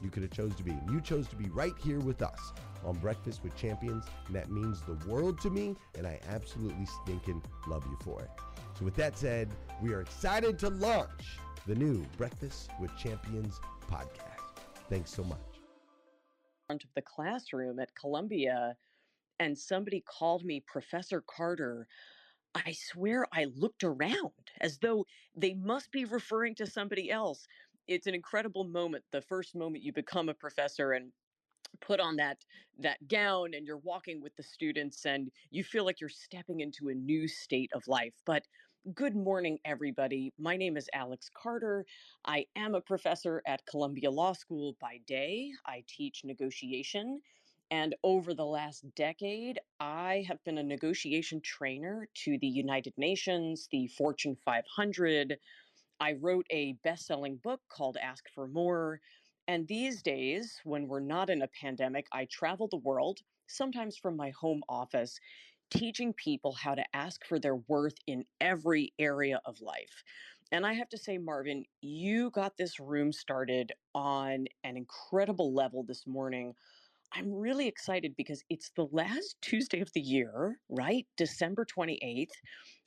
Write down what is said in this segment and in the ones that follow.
you could have chose to be. You chose to be right here with us on Breakfast with Champions, and that means the world to me, and I absolutely stinking love you for it. So with that said, we are excited to launch the new Breakfast with Champions podcast. Thanks so much. Front of the classroom at Columbia, and somebody called me Professor Carter. I swear I looked around as though they must be referring to somebody else it's an incredible moment the first moment you become a professor and put on that that gown and you're walking with the students and you feel like you're stepping into a new state of life. But good morning everybody. My name is alex carter. I am a professor at columbia law school by day. I teach negotiation. And over the last decade, I have been a negotiation trainer to the United Nations, the Fortune 500, I wrote a best selling book called Ask for More. And these days, when we're not in a pandemic, I travel the world, sometimes from my home office, teaching people how to ask for their worth in every area of life. And I have to say, Marvin, you got this room started on an incredible level this morning I'm really excited because it's the last Tuesday of the year, right? December 28th.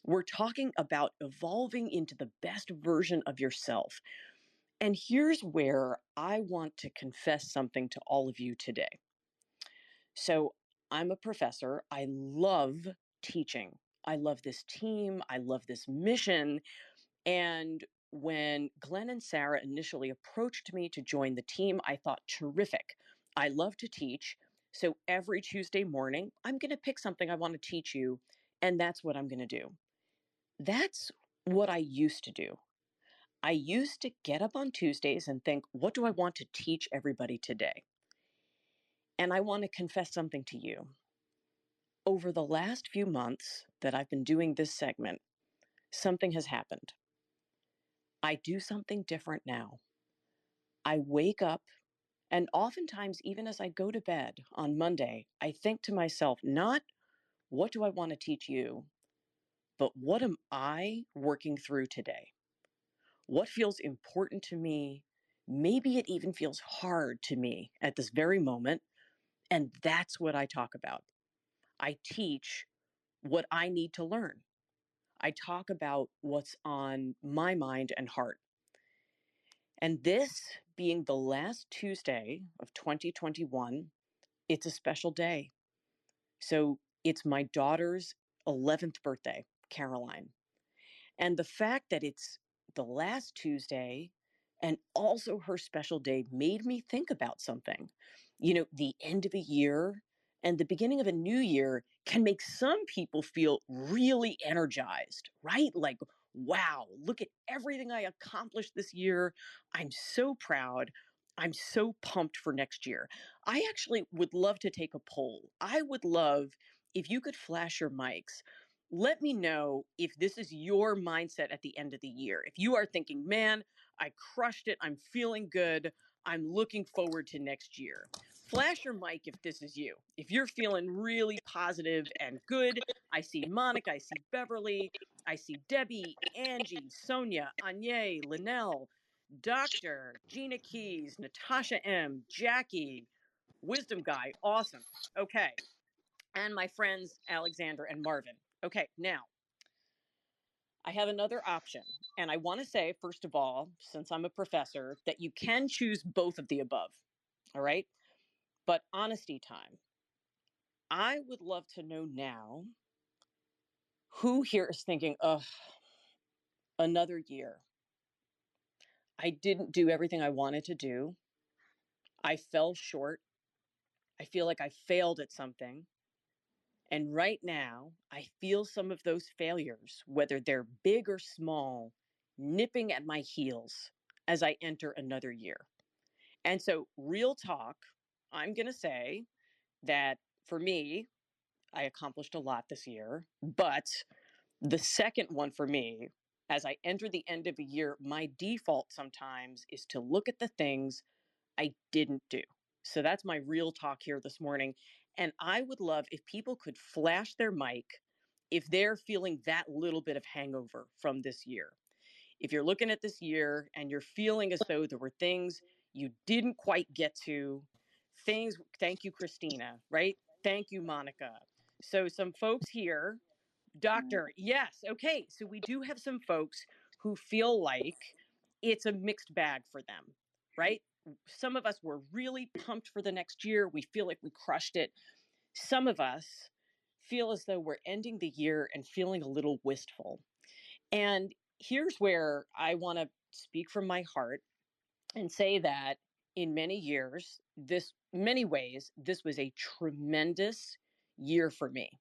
We're talking about evolving into the best version of yourself. And here's where I want to confess something to all of you today. So, I'm a professor. I love teaching. I love this team. I love this mission. And when Glenn and Sarah initially approached me to join the team, I thought, terrific. I love to teach. So every Tuesday morning, I'm going to pick something I want to teach you, and that's what I'm going to do. That's what I used to do. I used to get up on Tuesdays and think, what do I want to teach everybody today? And I want to confess something to you. Over the last few months that I've been doing this segment, something has happened. I do something different now. I wake up, and oftentimes, even as I go to bed on Monday, I think to myself, not what do I want to teach you, but what am I working through today? What feels important to me? Maybe it even feels hard to me at this very moment. And that's what I talk about. I teach what I need to learn. I talk about what's on my mind and heart. And this being the last Tuesday of 2021, it's a special day. So it's my daughter's 11th birthday, Caroline. And the fact that it's the last Tuesday and also her special day made me think about something. You know, the end of a year and the beginning of a new year can make some people feel really energized, right? Like, wow, look at everything I accomplished this year. I'm so proud. I'm so pumped for next year. I actually would love to take a poll. I would love if you could flash your mics. Let me know if this is your mindset at the end of the year. If you are thinking, man, I crushed it, I'm feeling good, I'm looking forward to next year. Flash your mic if this is you. If you're feeling really positive and good, I see Monica, I see Beverly, I see Debbie, Angie, Sonia, Anye, Linnell, Doctor, Gina Keys, Natasha M, Jackie, Wisdom Guy, awesome. Okay. And my friends Alexander and Marvin. Okay, now I have another option. And I want to say, first of all, since I'm a professor, that you can choose both of the above. All right. But honesty time. I would love to know now who here is thinking, ugh, another year. I didn't do everything I wanted to do. I fell short. I feel like I failed at something. And right now, I feel some of those failures, whether they're big or small, nipping at my heels as I enter another year. And so, real talk, I'm going to say that for me, I accomplished a lot this year. But the second one for me, as I enter the end of a year, my default sometimes is to look at the things I didn't do. So that's my real talk here this morning. And I would love if people could flash their mic if they're feeling that little bit of hangover from this year. If you're looking at this year and you're feeling as though there were things you didn't quite get to, things, thank you, Christina, right? Thank you, Monica. So, some folks here, mm-hmm. doctor, yes, okay. So, we do have some folks who feel like it's a mixed bag for them, right? Some of us were really pumped for the next year. We feel like we crushed it. Some of us feel as though we're ending the year and feeling a little wistful. And here's where I want to speak from my heart and say that in many years, this many ways, this was a tremendous year for me.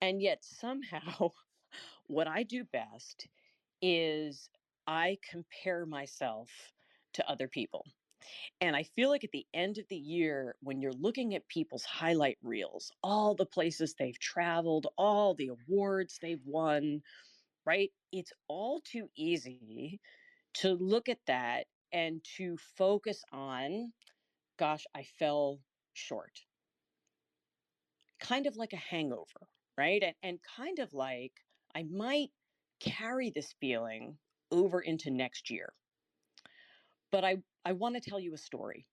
And yet somehow what I do best is I compare myself to other people. And I feel like at the end of the year, when you're looking at people's highlight reels, all the places they've traveled, all the awards they've won, right? It's all too easy to look at that and to focus on, gosh, I fell short. Kind of like a hangover, right? And, and kind of like I might carry this feeling over into next year. But I, I want to tell you a story.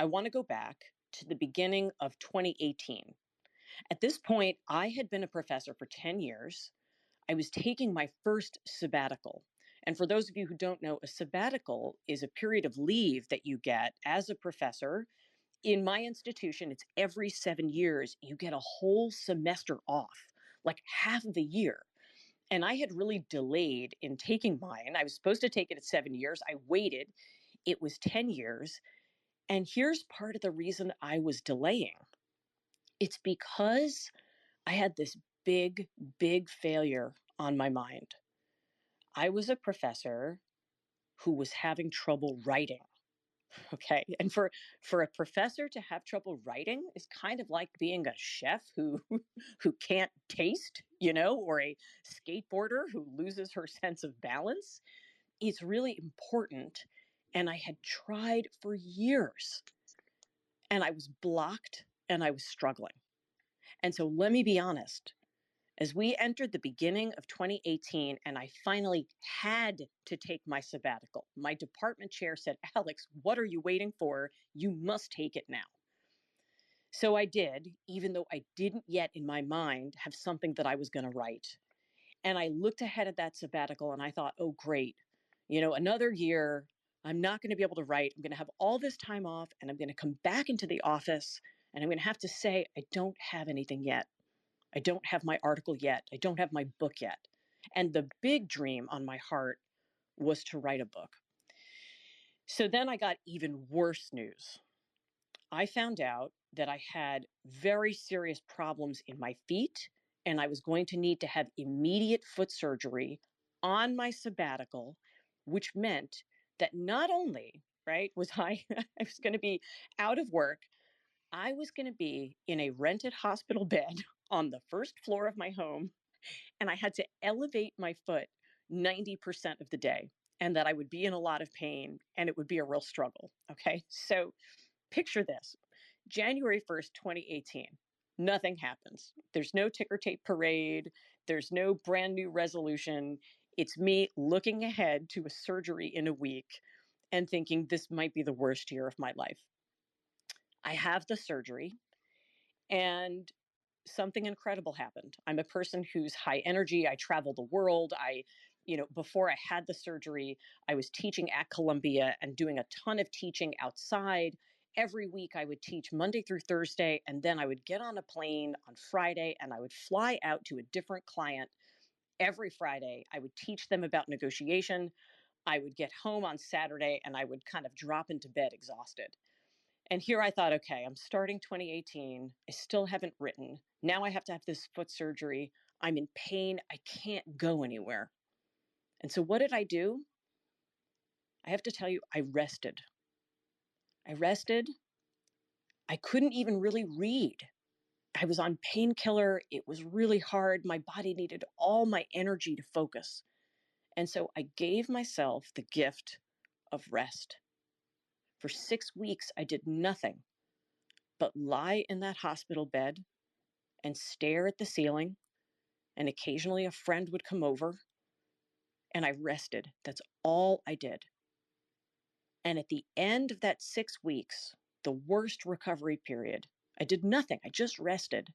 I want to go back to the beginning of 2018. At this point, I had been a professor for 10 years. I was taking my first sabbatical. And for those of you who don't know, a sabbatical is a period of leave that you get as a professor. In my institution, it's every seven years, you get a whole semester off, like half of a year. And I had really delayed in taking mine. I was supposed to take it at seven years. I waited. It was 10 years. And here's part of the reason I was delaying it's because I had this big, big failure on my mind. I was a professor who was having trouble writing. Okay. And for for a professor to have trouble writing is kind of like being a chef who who can't taste, you know, or a skateboarder who loses her sense of balance. It's really important and I had tried for years. And I was blocked and I was struggling. And so let me be honest, as we entered the beginning of 2018, and I finally had to take my sabbatical, my department chair said, Alex, what are you waiting for? You must take it now. So I did, even though I didn't yet in my mind have something that I was going to write. And I looked ahead at that sabbatical and I thought, oh, great. You know, another year, I'm not going to be able to write. I'm going to have all this time off and I'm going to come back into the office and I'm going to have to say, I don't have anything yet. I don't have my article yet. I don't have my book yet. And the big dream on my heart was to write a book. So then I got even worse news. I found out that I had very serious problems in my feet, and I was going to need to have immediate foot surgery on my sabbatical, which meant that not only, right, was I I was going to be out of work, I was going to be in a rented hospital bed on the first floor of my home and I had to elevate my foot 90% of the day and that I would be in a lot of pain and it would be a real struggle. Okay. So picture this January 1st, 2018, nothing happens. There's no ticker tape parade, there's no brand new resolution. It's me looking ahead to a surgery in a week and thinking this might be the worst year of my life. I have the surgery and something incredible happened. I'm a person who's high energy. I travel the world. I, you know, before I had the surgery, I was teaching at Columbia and doing a ton of teaching outside. Every week I would teach Monday through Thursday, and then I would get on a plane on Friday and I would fly out to a different client every Friday. I would teach them about negotiation. I would get home on Saturday and I would kind of drop into bed exhausted. And here I thought, okay, I'm starting 2018. I still haven't written. Now I have to have this foot surgery. I'm in pain. I can't go anywhere. And so what did I do? I have to tell you, I rested. I rested. I couldn't even really read. I was on painkiller. It was really hard. My body needed all my energy to focus. And so I gave myself the gift of rest. For six weeks, I did nothing but lie in that hospital bed and stare at the ceiling. And occasionally a friend would come over and I rested. That's all I did. And at the end of that six weeks, the worst recovery period, I did nothing. I just rested.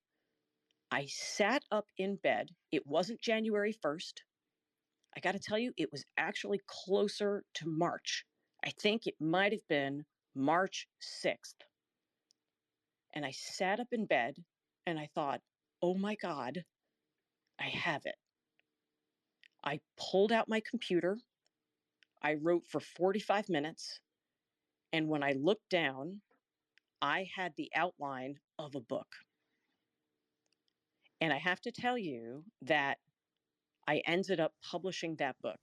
I sat up in bed. It wasn't January 1st. I got to tell you, it was actually closer to March. I think it might have been March 6th. And I sat up in bed and I thought, oh my God, I have it. I pulled out my computer. I wrote for 45 minutes. And when I looked down, I had the outline of a book. And I have to tell you that I ended up publishing that book.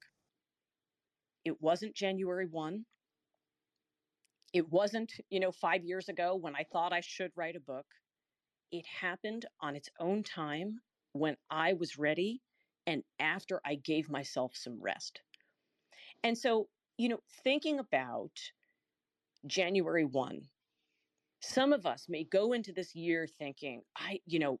It wasn't January 1. It wasn't, you know, five years ago when I thought I should write a book. It happened on its own time when I was ready and after I gave myself some rest. And so, you know, thinking about January 1, some of us may go into this year thinking, I, you know,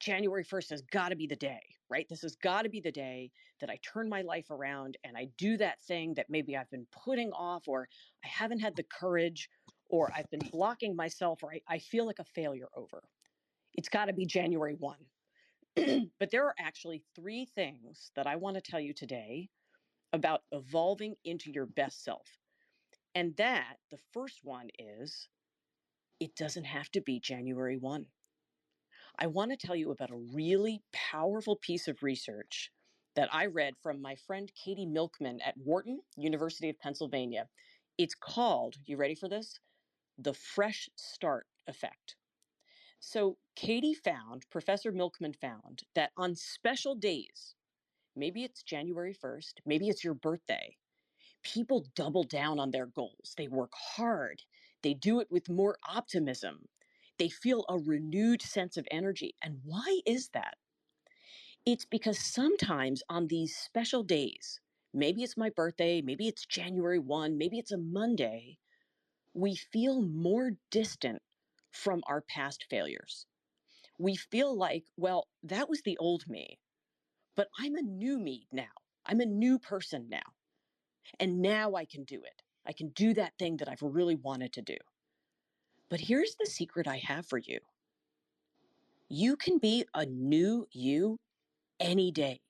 January 1st has got to be the day, right? This has got to be the day that I turn my life around and I do that thing that maybe I've been putting off or I haven't had the courage or I've been blocking myself or I, I feel like a failure over. It's got to be January 1. but there are actually three things that I want to tell you today about evolving into your best self. And that, the first one is it doesn't have to be January 1. I want to tell you about a really powerful piece of research that I read from my friend Katie Milkman at Wharton, University of Pennsylvania. It's called, you ready for this? The Fresh Start Effect. So, Katie found, Professor Milkman found, that on special days, maybe it's January 1st, maybe it's your birthday, people double down on their goals. They work hard, they do it with more optimism, they feel a renewed sense of energy. And why is that? It's because sometimes on these special days, maybe it's my birthday, maybe it's January 1, maybe it's a Monday, we feel more distant from our past failures. We feel like, well, that was the old me, but I'm a new me now. I'm a new person now. And now I can do it. I can do that thing that I've really wanted to do. But here's the secret I have for you you can be a new you any day.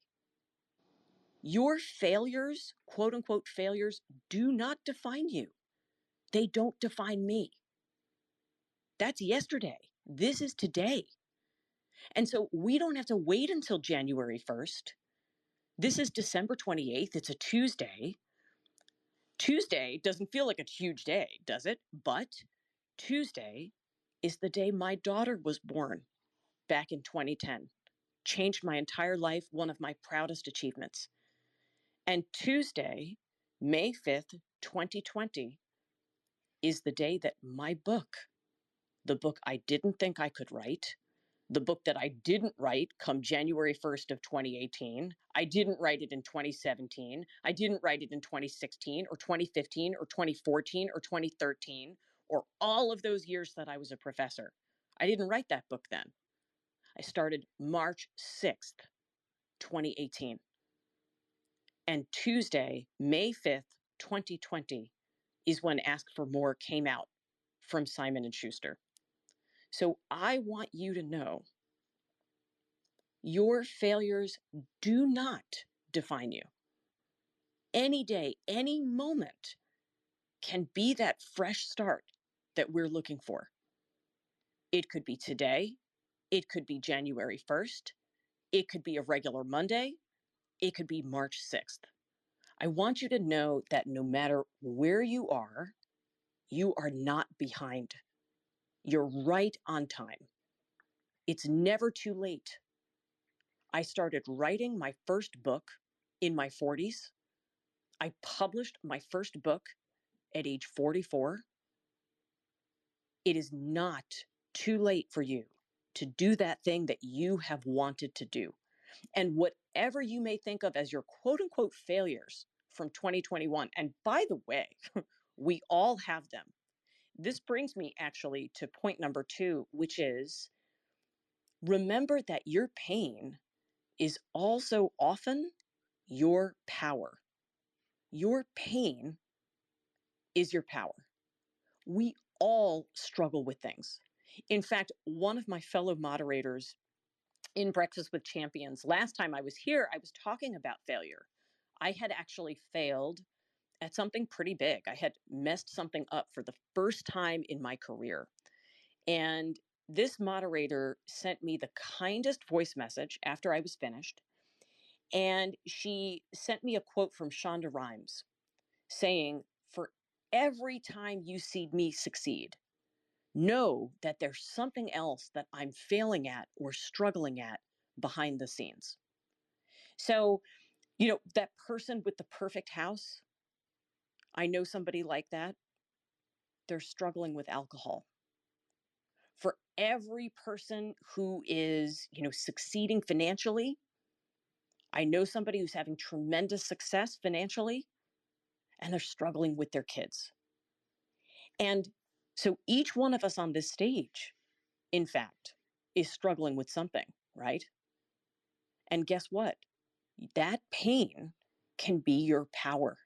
Your failures, quote unquote failures, do not define you. They don't define me. That's yesterday. This is today. And so we don't have to wait until January 1st. This is December 28th. It's a Tuesday. Tuesday doesn't feel like a huge day, does it? But Tuesday is the day my daughter was born back in 2010. Changed my entire life, one of my proudest achievements. And Tuesday, May 5th, 2020, is the day that my book, the book I didn't think I could write, the book that I didn't write come January 1st of 2018. I didn't write it in 2017. I didn't write it in 2016 or 2015 or 2014 or 2013 or all of those years that I was a professor. I didn't write that book then. I started March 6th, 2018. And Tuesday, May 5th, 2020 is when Ask for More came out from Simon and Schuster. So I want you to know your failures do not define you. Any day, any moment can be that fresh start that we're looking for. It could be today, it could be January 1st, it could be a regular Monday, it could be March 6th. I want you to know that no matter where you are, you are not behind. You're right on time. It's never too late. I started writing my first book in my 40s. I published my first book at age 44. It is not too late for you to do that thing that you have wanted to do. And whatever you may think of as your quote unquote failures from 2021, and by the way, we all have them. This brings me actually to point number two, which is remember that your pain is also often your power. Your pain is your power. We all struggle with things. In fact, one of my fellow moderators in Breakfast with Champions, last time I was here, I was talking about failure. I had actually failed at something pretty big. I had messed something up for the first time in my career. And this moderator sent me the kindest voice message after I was finished. And she sent me a quote from Shonda Rhimes saying, For every time you see me succeed, know that there's something else that I'm failing at or struggling at behind the scenes. So, you know, that person with the perfect house, I know somebody like that. They're struggling with alcohol. For every person who is, you know, succeeding financially, I know somebody who's having tremendous success financially and they're struggling with their kids. And so each one of us on this stage, in fact, is struggling with something, right? And guess what? That pain can be your power.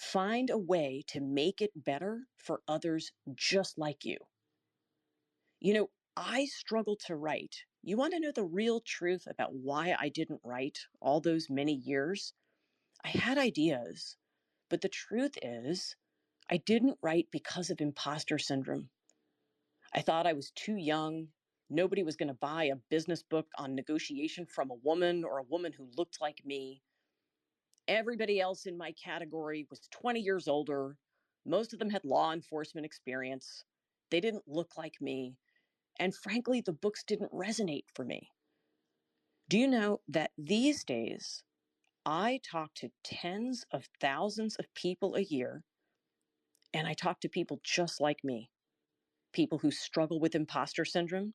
Find a way to make it better for others just like you. You know, I struggle to write. You want to know the real truth about why I didn't write all those many years? I had ideas, but the truth is, I didn't write because of imposter syndrome. I thought I was too young. Nobody was going to buy a business book on negotiation from a woman or a woman who looked like me. Everybody else in my category was 20 years older. Most of them had law enforcement experience. They didn't look like me. And frankly, the books didn't resonate for me. Do you know that these days, I talk to tens of thousands of people a year, and I talk to people just like me people who struggle with imposter syndrome.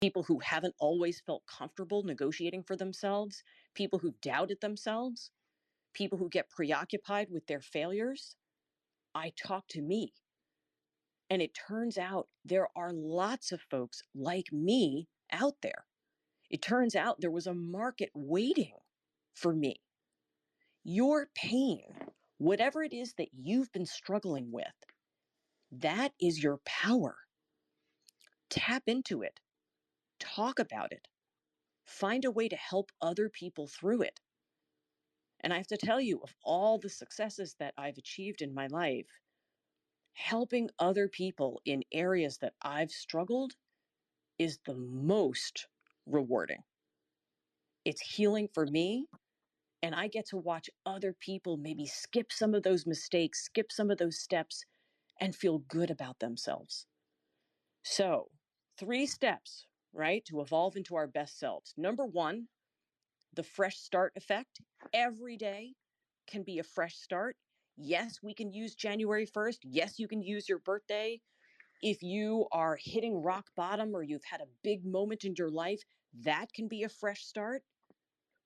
People who haven't always felt comfortable negotiating for themselves, people who doubted themselves, people who get preoccupied with their failures. I talk to me. And it turns out there are lots of folks like me out there. It turns out there was a market waiting for me. Your pain, whatever it is that you've been struggling with, that is your power. Tap into it, talk about it, find a way to help other people through it. And I have to tell you, of all the successes that I've achieved in my life, helping other people in areas that I've struggled is the most rewarding. It's healing for me. And I get to watch other people maybe skip some of those mistakes, skip some of those steps, and feel good about themselves. So, three steps, right, to evolve into our best selves. Number one, the fresh start effect. Every day can be a fresh start. Yes, we can use January 1st. Yes, you can use your birthday. If you are hitting rock bottom or you've had a big moment in your life, that can be a fresh start,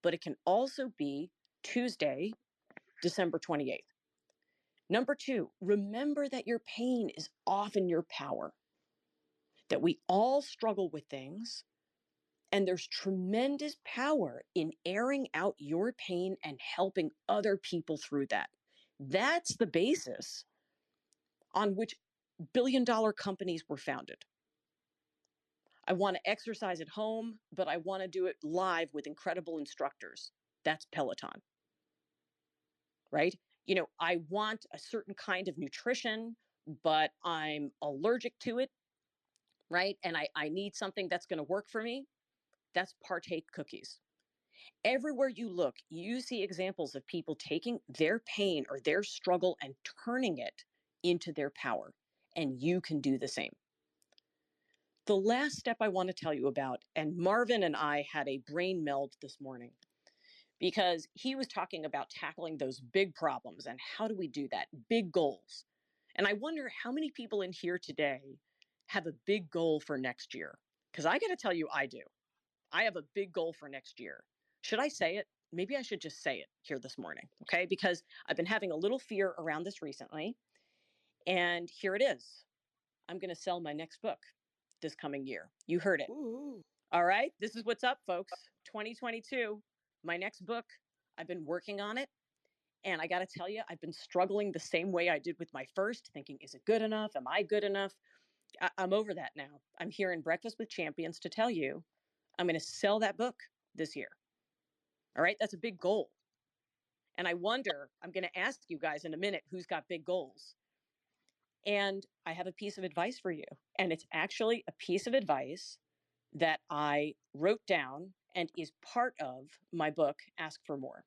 but it can also be Tuesday, December 28th. Number two, remember that your pain is often your power, that we all struggle with things, and there's tremendous power in airing out your pain and helping other people through that. That's the basis on which billion dollar companies were founded. I want to exercise at home, but I want to do it live with incredible instructors. That's Peloton. Right? You know, I want a certain kind of nutrition, but I'm allergic to it. Right? And I, I need something that's going to work for me. That's Partake Cookies. Everywhere you look, you see examples of people taking their pain or their struggle and turning it into their power. And you can do the same. The last step I want to tell you about, and Marvin and I had a brain meld this morning because he was talking about tackling those big problems and how do we do that? Big goals. And I wonder how many people in here today have a big goal for next year? Because I got to tell you, I do. I have a big goal for next year. Should I say it? Maybe I should just say it here this morning, okay? Because I've been having a little fear around this recently. And here it is I'm going to sell my next book this coming year. You heard it. Ooh. All right. This is what's up, folks. 2022, my next book. I've been working on it. And I got to tell you, I've been struggling the same way I did with my first, thinking, is it good enough? Am I good enough? I- I'm over that now. I'm here in Breakfast with Champions to tell you I'm going to sell that book this year. All right. That's a big goal. And I wonder, I'm going to ask you guys in a minute who's got big goals. And I have a piece of advice for you. And it's actually a piece of advice that I wrote down and is part of my book, Ask for More.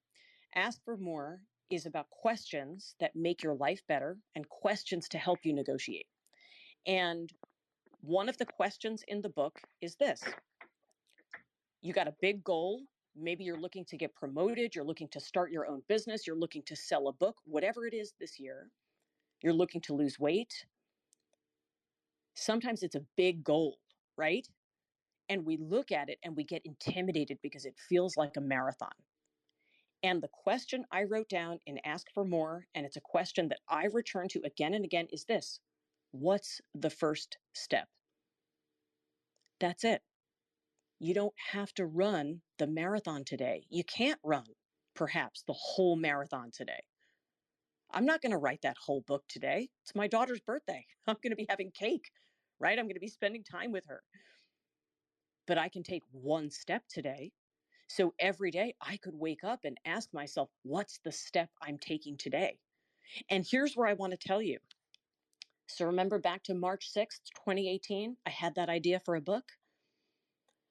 Ask for More is about questions that make your life better and questions to help you negotiate. And one of the questions in the book is this You got a big goal. Maybe you're looking to get promoted, you're looking to start your own business, you're looking to sell a book, whatever it is this year you're looking to lose weight. Sometimes it's a big goal, right? And we look at it and we get intimidated because it feels like a marathon. And the question I wrote down in Ask for More, and it's a question that I return to again and again, is this What's the first step? That's it. You don't have to run the marathon today. You can't run, perhaps, the whole marathon today. I'm not going to write that whole book today. It's my daughter's birthday. I'm going to be having cake, right? I'm going to be spending time with her. But I can take one step today. So every day I could wake up and ask myself, what's the step I'm taking today? And here's where I want to tell you. So remember back to March 6th, 2018, I had that idea for a book.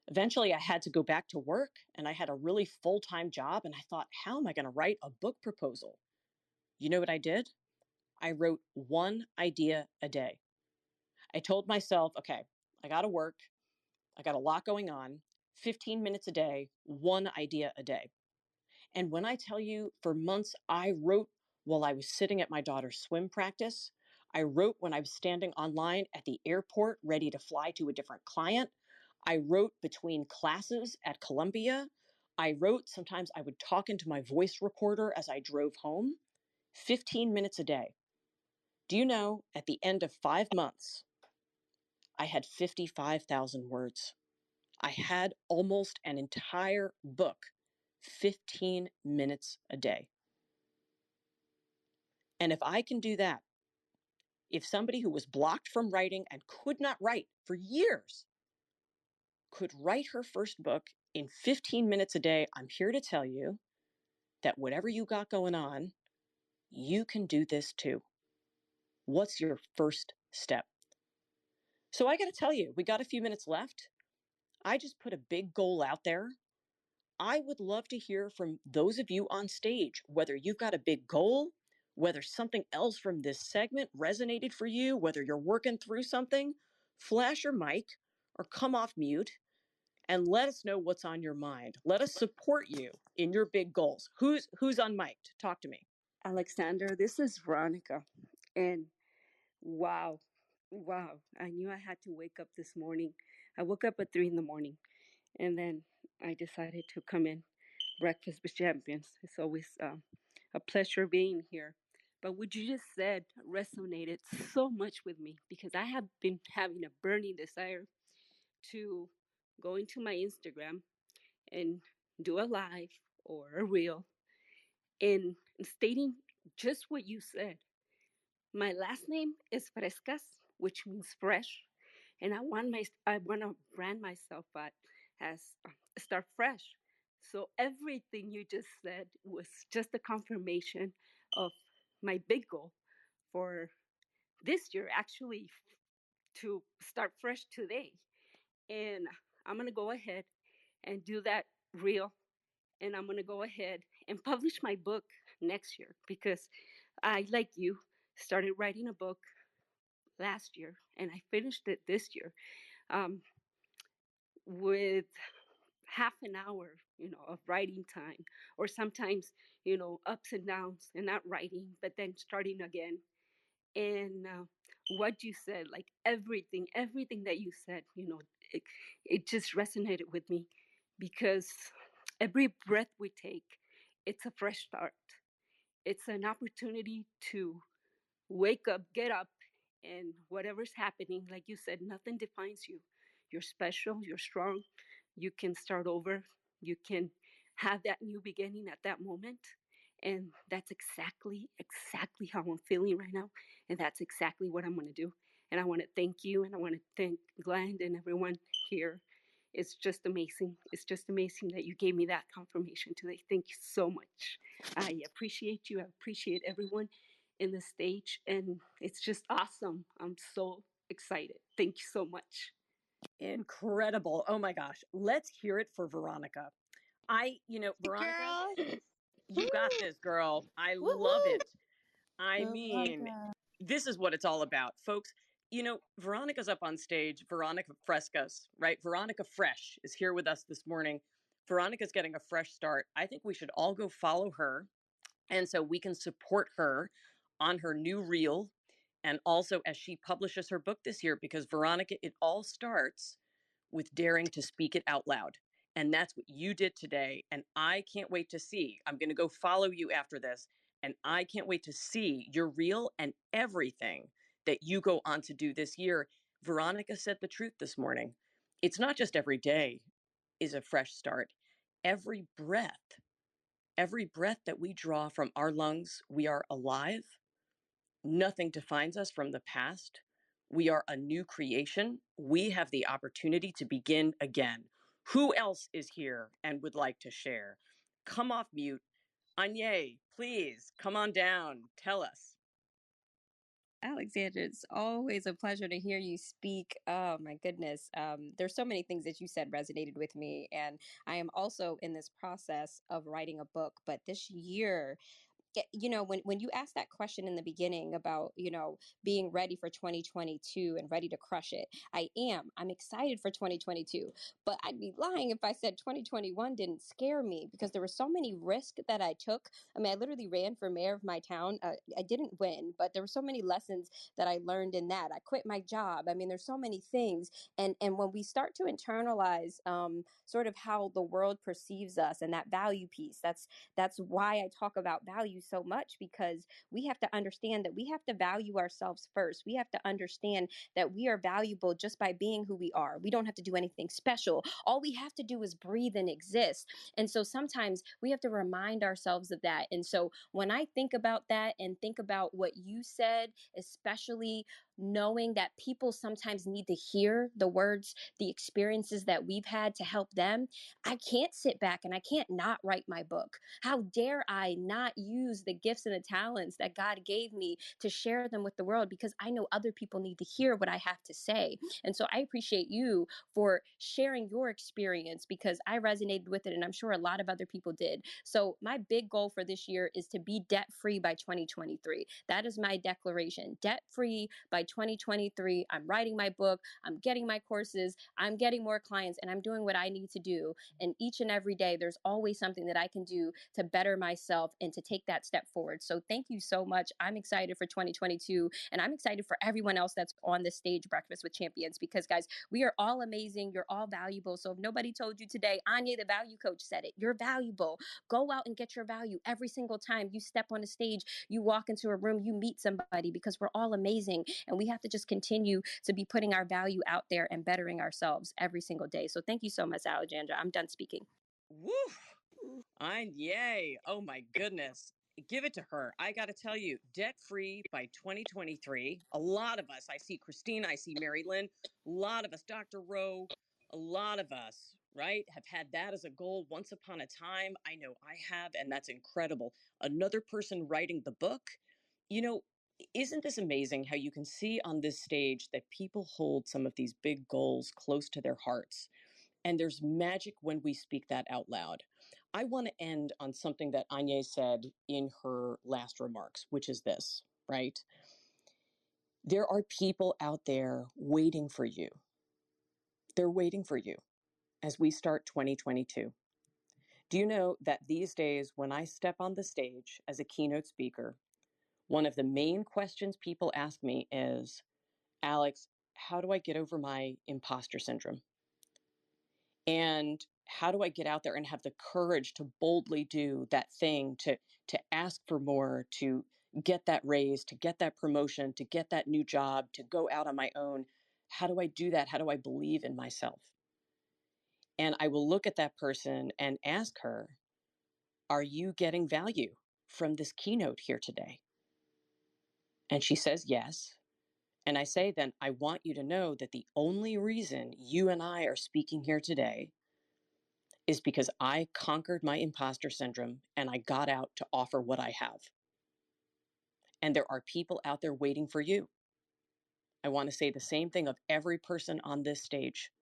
Eventually, I had to go back to work and I had a really full time job. And I thought, how am I going to write a book proposal? You know what I did? I wrote one idea a day. I told myself, okay, I got to work. I got a lot going on. 15 minutes a day, one idea a day. And when I tell you, for months, I wrote while I was sitting at my daughter's swim practice. I wrote when I was standing online at the airport ready to fly to a different client. I wrote between classes at Columbia. I wrote, sometimes I would talk into my voice recorder as I drove home. 15 minutes a day. Do you know at the end of five months, I had 55,000 words. I had almost an entire book, 15 minutes a day. And if I can do that, if somebody who was blocked from writing and could not write for years could write her first book in 15 minutes a day, I'm here to tell you that whatever you got going on, you can do this too. What's your first step? So I got to tell you, we got a few minutes left. I just put a big goal out there. I would love to hear from those of you on stage, whether you've got a big goal, whether something else from this segment resonated for you, whether you're working through something, flash your mic or come off mute and let us know what's on your mind. Let us support you in your big goals. Who's who's unmiked? Talk to me. Alexander, this is Veronica. And wow, wow, I knew I had to wake up this morning. I woke up at three in the morning and then I decided to come in breakfast with champions. It's always um, a pleasure being here. But what you just said resonated so much with me because I have been having a burning desire to go into my Instagram and do a live or a reel and stating just what you said. My last name is Frescas, which means fresh, and I want my I want to brand myself as start fresh. So everything you just said was just a confirmation of my big goal for this year, actually, to start fresh today. And I'm gonna go ahead and do that real. and I'm gonna go ahead and publish my book next year because I, like you, started writing a book last year and I finished it this year um, with half an hour, you know, of writing time, or sometimes, you know, ups and downs and not writing, but then starting again. And uh, what you said, like everything, everything that you said, you know, it, it just resonated with me because every breath we take, it's a fresh start it's an opportunity to wake up, get up, and whatever's happening, like you said, nothing defines you. You're special, you're strong, you can start over, you can have that new beginning at that moment. And that's exactly, exactly how I'm feeling right now. And that's exactly what I'm going to do. And I want to thank you and I want to thank Glenn and everyone here. It's just amazing. It's just amazing that you gave me that confirmation today. Thank you so much. I appreciate you. I appreciate everyone in the stage. And it's just awesome. I'm so excited. Thank you so much. Incredible. Oh my gosh. Let's hear it for Veronica. I, you know, Veronica, girl. you got this, girl. I Woo-hoo. love it. I mean, this is what it's all about, folks. You know, Veronica's up on stage. Veronica Frescas, right? Veronica Fresh is here with us this morning. Veronica's getting a fresh start. I think we should all go follow her. And so we can support her on her new reel and also as she publishes her book this year because Veronica, it all starts with daring to speak it out loud. And that's what you did today. And I can't wait to see. I'm going to go follow you after this. And I can't wait to see your reel and everything that you go on to do this year. Veronica said the truth this morning. It's not just every day is a fresh start. Every breath, every breath that we draw from our lungs, we are alive. Nothing defines us from the past. We are a new creation. We have the opportunity to begin again. Who else is here and would like to share? Come off mute. Anye, please come on down. Tell us. Alexandra, it's always a pleasure to hear you speak. Oh my goodness. Um, there's so many things that you said resonated with me. And I am also in this process of writing a book, but this year you know when when you asked that question in the beginning about you know being ready for 2022 and ready to crush it i am. I'm excited for 2022 but i'd be lying if i said 2021 didn't scare me because there were so many risks that i took. I mean i literally ran for mayor of my town uh, i didn't win but there were so many lessons that i learned in that. I quit my job. I mean there's so many things and and when we start to internalize um, sort of how the world perceives us and that value piece that's that's why i talk about value so much because we have to understand that we have to value ourselves first. We have to understand that we are valuable just by being who we are. We don't have to do anything special. All we have to do is breathe and exist. And so sometimes we have to remind ourselves of that. And so when I think about that and think about what you said, especially knowing that people sometimes need to hear the words, the experiences that we've had to help them, I can't sit back and I can't not write my book. How dare I not use the gifts and the talents that God gave me to share them with the world because I know other people need to hear what I have to say. And so I appreciate you for sharing your experience because I resonated with it and I'm sure a lot of other people did. So my big goal for this year is to be debt free by 2023. That is my declaration. Debt free by 2023. I'm writing my book, I'm getting my courses, I'm getting more clients, and I'm doing what I need to do. And each and every day, there's always something that I can do to better myself and to take that step forward. So thank you so much. I'm excited for 2022, and I'm excited for everyone else that's on this stage, Breakfast with Champions, because guys, we are all amazing. You're all valuable. So if nobody told you today, Anya, the value coach, said it, you're valuable. Go out and get your value every single time you step on a stage, you walk into a room, you meet somebody, because we're all amazing. And we have to just continue to be putting our value out there and bettering ourselves every single day. So thank you so much, Alexandra. I'm done speaking. Woo! I'm yay. Oh my goodness. Give it to her. I got to tell you, debt free by 2023. A lot of us, I see Christine, I see Mary Lynn, a lot of us, Dr. Rowe, a lot of us, right, have had that as a goal once upon a time. I know I have, and that's incredible. Another person writing the book, you know, isn't this amazing how you can see on this stage that people hold some of these big goals close to their hearts? And there's magic when we speak that out loud. I want to end on something that Anya said in her last remarks, which is this, right? There are people out there waiting for you. They're waiting for you as we start 2022. Do you know that these days, when I step on the stage as a keynote speaker, one of the main questions people ask me is Alex, how do I get over my imposter syndrome? And how do I get out there and have the courage to boldly do that thing, to, to ask for more, to get that raise, to get that promotion, to get that new job, to go out on my own? How do I do that? How do I believe in myself? And I will look at that person and ask her, Are you getting value from this keynote here today? And she says, Yes. And I say, Then I want you to know that the only reason you and I are speaking here today is because I conquered my imposter syndrome and I got out to offer what I have. And there are people out there waiting for you. I want to say the same thing of every person on this stage.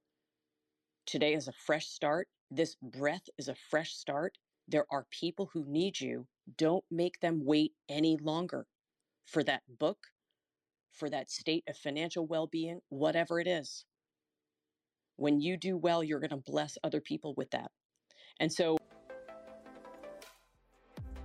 Today is a fresh start. This breath is a fresh start. There are people who need you. Don't make them wait any longer for that book, for that state of financial well being, whatever it is. When you do well, you're going to bless other people with that. And so